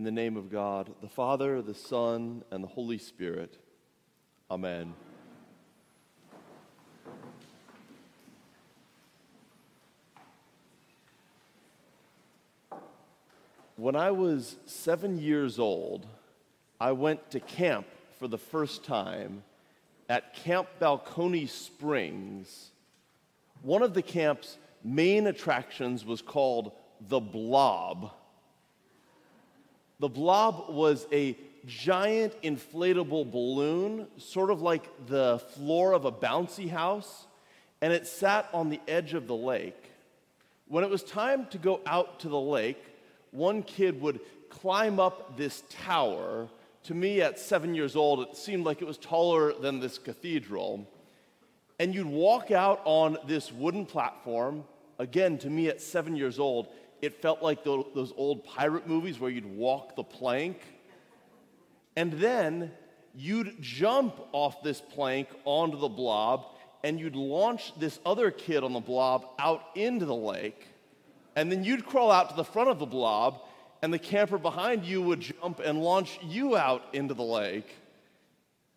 In the name of God, the Father, the Son, and the Holy Spirit. Amen. When I was seven years old, I went to camp for the first time at Camp Balcones Springs. One of the camp's main attractions was called the Blob. The Blob was a giant inflatable balloon, sort of like the floor of a bouncy house, and it sat on the edge of the lake. When it was time to go out to the lake, one kid would climb up this tower to me at seven years old, it seemed like it was taller than this cathedral. And you'd walk out on this wooden platform. Again, to me at seven years old, it felt like those old pirate movies where you'd walk the plank. And then you'd jump off this plank onto the blob, and you'd launch this other kid on the blob out into the lake. And then you'd crawl out to the front of the blob, and the camper behind you would jump and launch you out into the lake.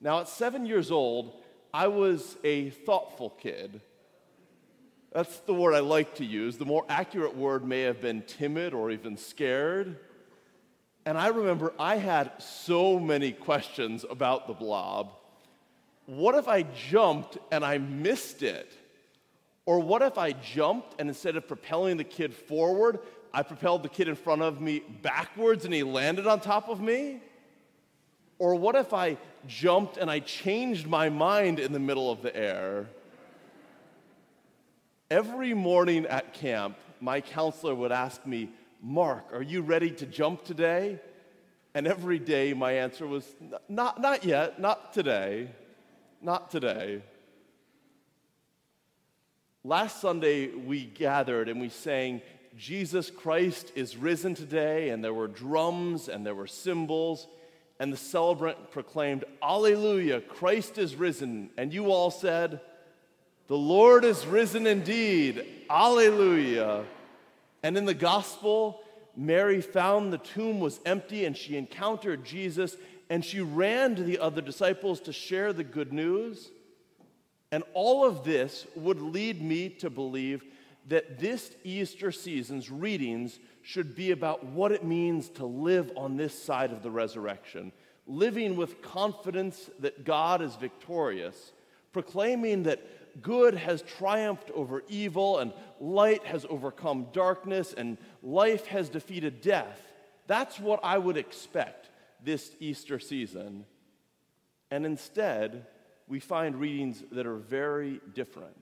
Now, at seven years old, I was a thoughtful kid. That's the word I like to use. The more accurate word may have been timid or even scared. And I remember I had so many questions about the blob. What if I jumped and I missed it? Or what if I jumped and instead of propelling the kid forward, I propelled the kid in front of me backwards and he landed on top of me? Or what if I jumped and I changed my mind in the middle of the air? Every morning at camp, my counselor would ask me, Mark, are you ready to jump today? And every day my answer was, not, not yet, not today, not today. Last Sunday, we gathered and we sang, Jesus Christ is risen today, and there were drums and there were cymbals, and the celebrant proclaimed, Alleluia, Christ is risen. And you all said, The Lord is risen indeed, Alleluia. And in the gospel, Mary found the tomb was empty and she encountered Jesus and she ran to the other disciples to share the good news. And all of this would lead me to believe that this Easter season's readings should be about what it means to live on this side of the resurrection, living with confidence that God is victorious, proclaiming that good has triumphed over evil and light has overcome darkness and life has defeated death. That's what I would expect this Easter season. And instead, we find readings that are very different.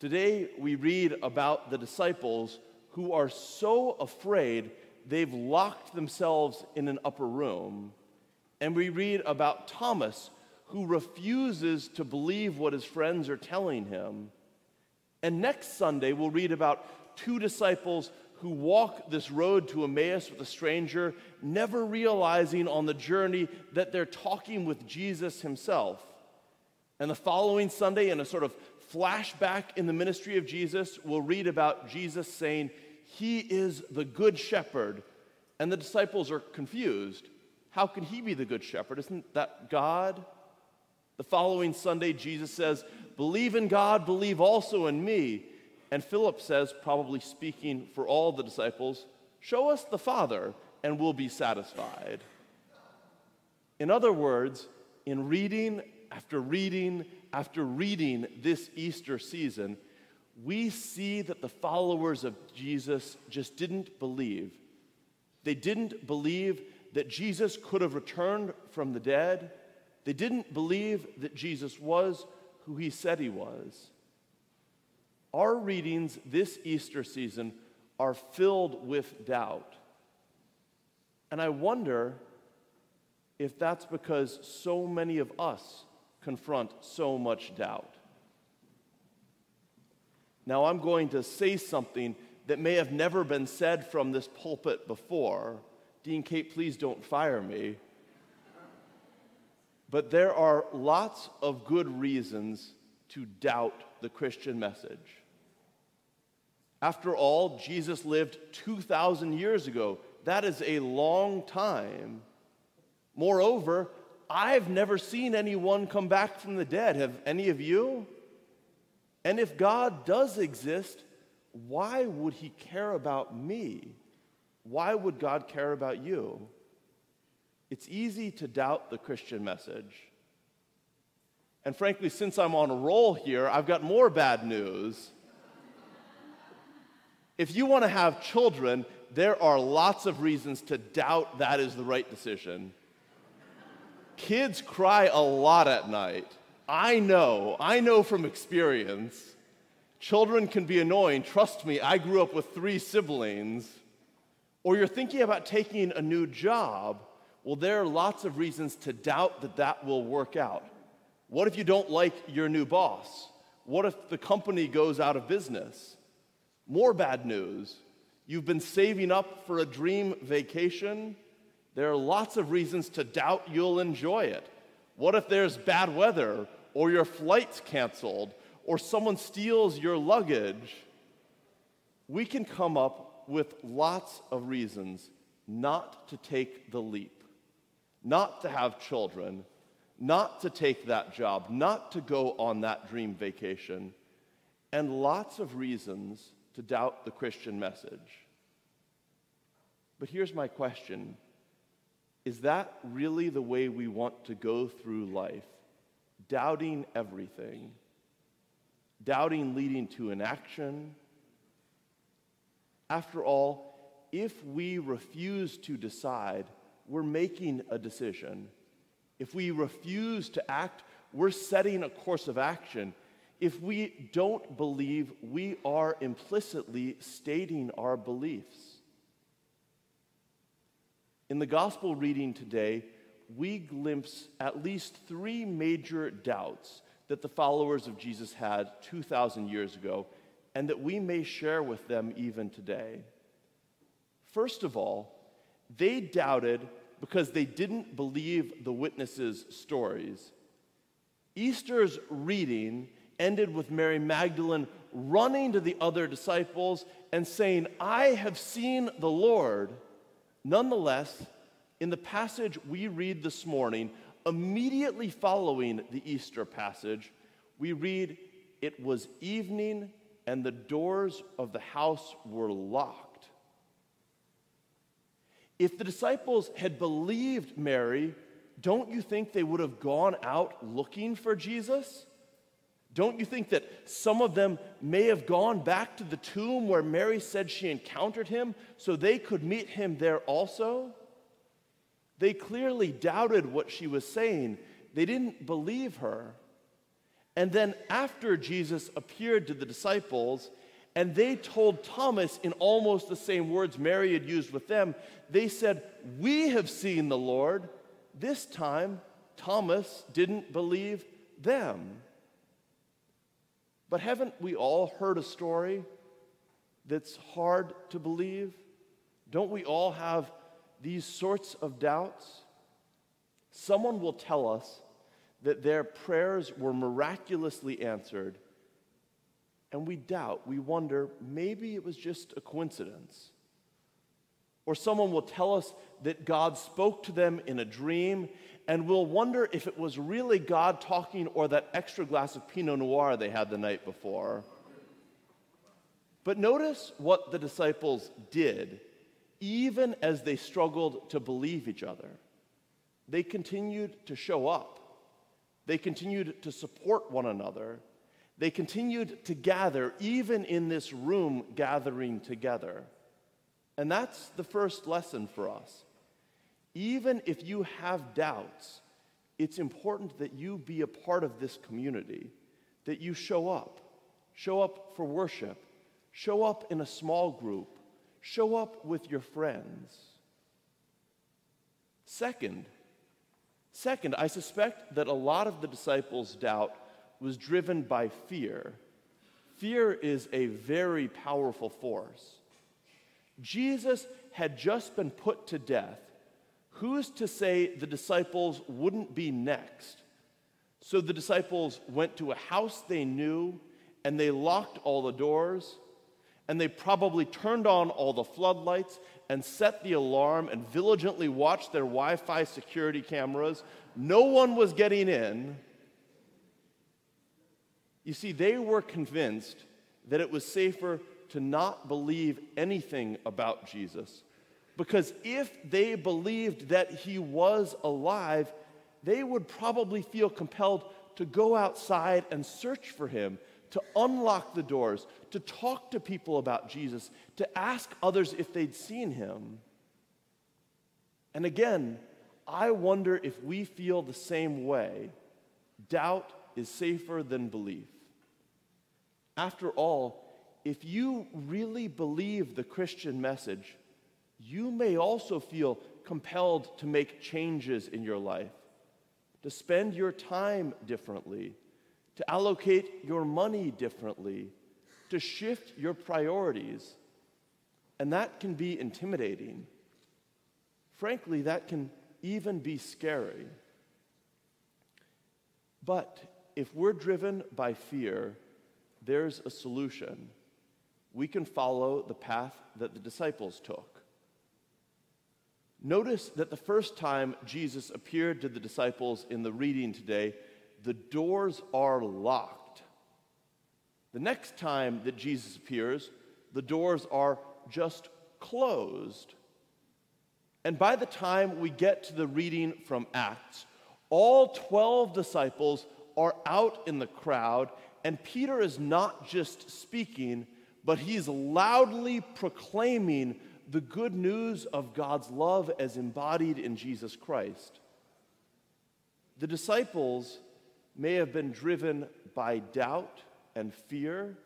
Today, we read about the disciples who are so afraid they've locked themselves in an upper room. And we read about Thomas who refuses to believe what his friends are telling him. And next Sunday, we'll read about two disciples who walk this road to Emmaus with a stranger, never realizing on the journey that they're talking with Jesus himself. And the following Sunday, in a sort of flashback in the ministry of Jesus, we'll read about Jesus saying, He is the good shepherd. And the disciples are confused. How can he be the good shepherd? Isn't that God? The following Sunday, Jesus says, Believe in God, believe also in me. And Philip says, probably speaking for all the disciples, Show us the Father, and we'll be satisfied. In other words, in reading after reading after reading this Easter season, we see that the followers of Jesus just didn't believe. They didn't believe that Jesus could have returned from the dead. They didn't believe that Jesus was who he said he was. Our readings this Easter season are filled with doubt. And I wonder if that's because so many of us confront so much doubt. Now, I'm going to say something that may have never been said from this pulpit before. Dean Kate, please don't fire me. But there are lots of good reasons to doubt the Christian message. After all, Jesus lived 2,000 years ago. that is a long time. Moreover, I've never seen anyone come back from the dead. Have any of you? And if God does exist, why would he care about me? Why would God care about you? It's easy to doubt the Christian message. And frankly, since I'm on a roll here, I've got more bad news. if you want to have children, there are lots of reasons to doubt that is the right decision. Kids cry a lot at night. I know, I know from experience. Children can be annoying. Trust me, I grew up with three siblings. Or you're thinking about taking a new job. Well, there are lots of reasons to doubt that that will work out. What if you don't like your new boss? What if the company goes out of business? More bad news. You've been saving up for a dream vacation. There are lots of reasons to doubt you'll enjoy it. What if there's bad weather, or your flight's canceled, or someone steals your luggage? We can come up with lots of reasons not to take the leap, not to have children, not to take that job, not to go on that dream vacation, and lots of reasons to doubt the Christian message. But here's my question Is that really the way we want to go through life? Doubting everything, doubting leading to inaction. After all, if we refuse to decide, we're making a decision. If we refuse to act, we're setting a course of action. If we don't believe, we are implicitly stating our beliefs. In the gospel reading today, we glimpse at least three major doubts that the followers of Jesus had 2,000 years ago, and that we may share with them even today. First of all, they doubted because they didn't believe the witnesses' stories. Easter's reading ended with Mary Magdalene running to the other disciples and saying, I have seen the Lord. Nonetheless, in the passage we read this morning, immediately following the Easter passage, we read, It was evening and the doors of the house were locked. If the disciples had believed Mary, don't you think they would have gone out looking for Jesus? Don't you think that some of them may have gone back to the tomb where Mary said she encountered him so they could meet him there also? They clearly doubted what she was saying, they didn't believe her. And then, after Jesus appeared to the disciples, and they told Thomas in almost the same words Mary had used with them. They said, We have seen the Lord. This time, Thomas didn't believe them. But haven't we all heard a story that's hard to believe? Don't we all have these sorts of doubts? Someone will tell us that their prayers were miraculously answered and we doubt, we wonder, maybe it was just a coincidence. Or someone will tell us that God spoke to them in a dream, and we'll wonder if it was really God talking or that extra glass of Pinot Noir they had the night before. But notice what the disciples did, even as they struggled to believe each other. They continued to show up, they continued to support one another they continued to gather, even in this room, gathering together. And that's the first lesson for us. Even if you have doubts, it's important that you be a part of this community, that you show up. Show up for worship, show up in a small group, show up with your friends. Second, second, I suspect that a lot of the disciples' doubt was driven by fear. Fear is a very powerful force. Jesus had just been put to death. Who's to say the disciples wouldn't be next? So the disciples went to a house they knew and they locked all the doors. And they probably turned on all the floodlights and set the alarm and diligently watched their Wi Fi security cameras. No one was getting in. You see, they were convinced that it was safer to not believe anything about Jesus. Because if they believed that he was alive, they would probably feel compelled to go outside and search for him, to unlock the doors, to talk to people about Jesus, to ask others if they'd seen him. And again, I wonder if we feel the same way. Doubt is safer than belief. After all, if you really believe the Christian message, you may also feel compelled to make changes in your life, to spend your time differently, to allocate your money differently, to shift your priorities. And that can be intimidating. Frankly, that can even be scary. But if we're driven by fear, there's a solution. We can follow the path that the disciples took. Notice that the first time Jesus appeared to the disciples in the reading today, the doors are locked. The next time that Jesus appears, the doors are just closed. And by the time we get to the reading from Acts, all 12 disciples are out in the crowd and Peter is not just speaking, but he's loudly proclaiming the good news of God's love as embodied in Jesus Christ. The disciples may have been driven by doubt and fear,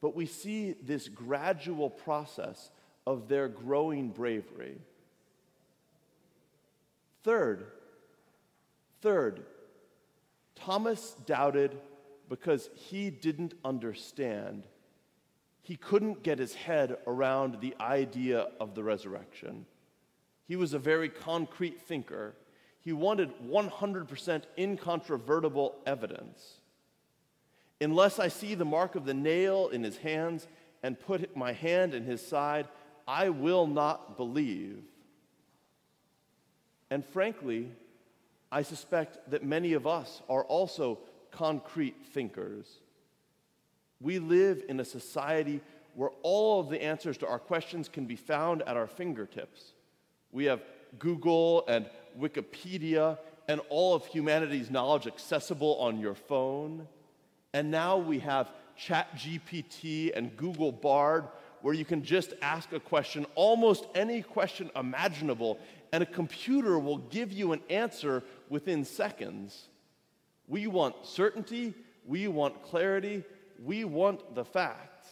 but we see this gradual process of their growing bravery. Third, third, Thomas doubted because he didn't understand. He couldn't get his head around the idea of the resurrection. He was a very concrete thinker. He wanted 100% incontrovertible evidence. Unless I see the mark of the nail in his hands and put my hand in his side, I will not believe. And frankly, I suspect that many of us are also concrete thinkers. We live in a society where all of the answers to our questions can be found at our fingertips. We have Google and Wikipedia and all of humanity's knowledge accessible on your phone. And now we have ChatGPT and Google Bard, where you can just ask a question, almost any question imaginable, and a computer will give you an answer within seconds. We want certainty, we want clarity, we want the facts.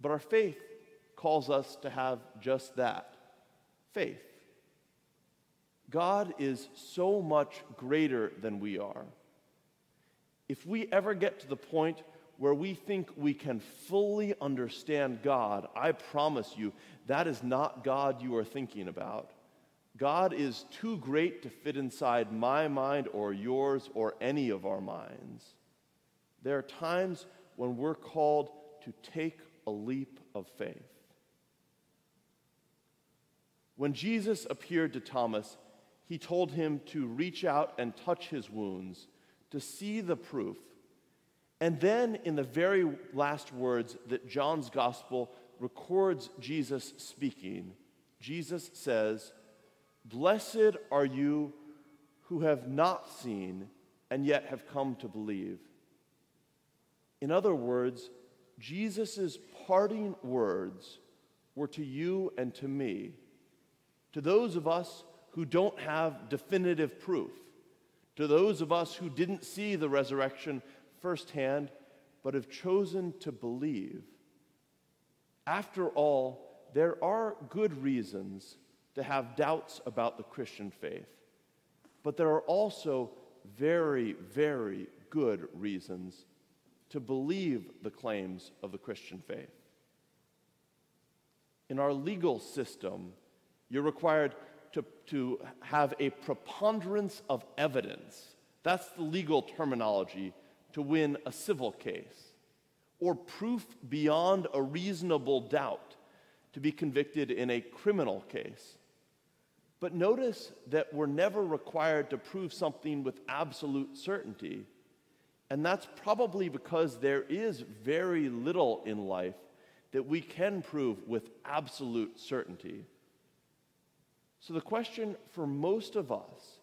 But our faith calls us to have just that faith. God is so much greater than we are. If we ever get to the point where we think we can fully understand God, I promise you that is not God you are thinking about. God is too great to fit inside my mind or yours or any of our minds. There are times when we're called to take a leap of faith. When Jesus appeared to Thomas, he told him to reach out and touch his wounds, to see the proof. And then, in the very last words that John's gospel records Jesus speaking, Jesus says, Blessed are you who have not seen and yet have come to believe. In other words, Jesus' parting words were to you and to me, to those of us who don't have definitive proof, to those of us who didn't see the resurrection firsthand but have chosen to believe. After all, there are good reasons to have doubts about the Christian faith. But there are also very, very good reasons to believe the claims of the Christian faith. In our legal system, you're required to, to have a preponderance of evidence. That's the legal terminology to win a civil case. or proof beyond a reasonable doubt to be convicted in a criminal case. But notice that we're never required to prove something with absolute certainty. And that's probably because there is very little in life that we can prove with absolute certainty. So the question for most of us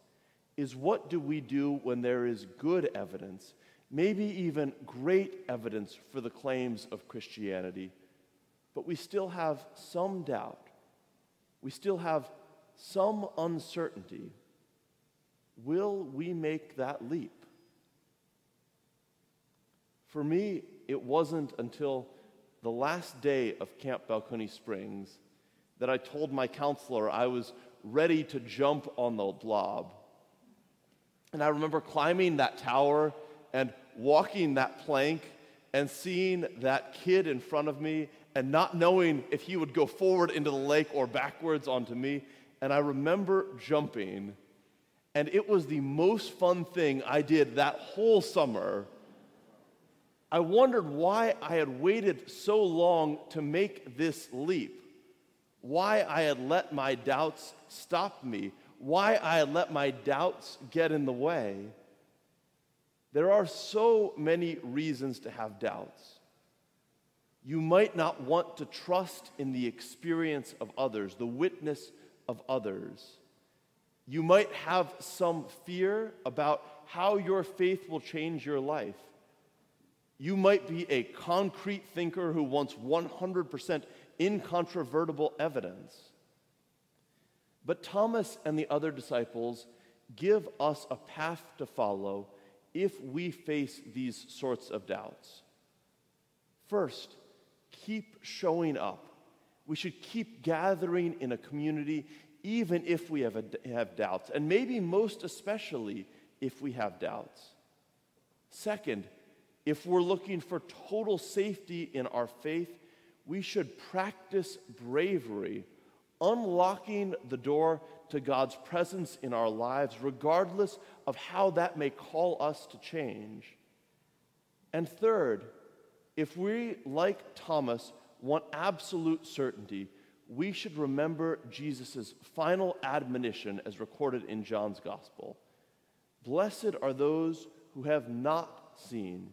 is what do we do when there is good evidence, maybe even great evidence for the claims of Christianity, but we still have some doubt, we still have some uncertainty? Will we make that leap? For me, it wasn't until the last day of Camp Balcones Springs that I told my counselor I was ready to jump on the blob. And I remember climbing that tower and walking that plank and seeing that kid in front of me and not knowing if he would go forward into the lake or backwards onto me. And I remember jumping, and it was the most fun thing I did that whole summer I wondered why I had waited so long to make this leap, why I had let my doubts stop me, why I had let my doubts get in the way. There are so many reasons to have doubts. You might not want to trust in the experience of others, the witness of others. You might have some fear about how your faith will change your life. You might be a concrete thinker who wants 100% incontrovertible evidence. But Thomas and the other disciples give us a path to follow if we face these sorts of doubts. First, keep showing up. We should keep gathering in a community even if we have, a, have doubts, and maybe most especially if we have doubts. Second, if we're looking for total safety in our faith, we should practice bravery, unlocking the door to God's presence in our lives, regardless of how that may call us to change. And third, if we, like Thomas, want absolute certainty, we should remember Jesus' final admonition as recorded in John's Gospel Blessed are those who have not seen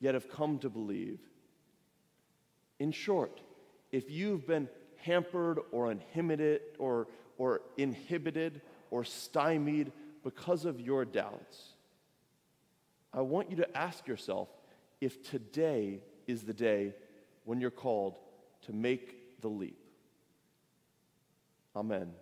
yet have come to believe. In short, if you've been hampered or inhibited or, or inhibited or stymied because of your doubts, I want you to ask yourself if today is the day when you're called to make the leap. Amen.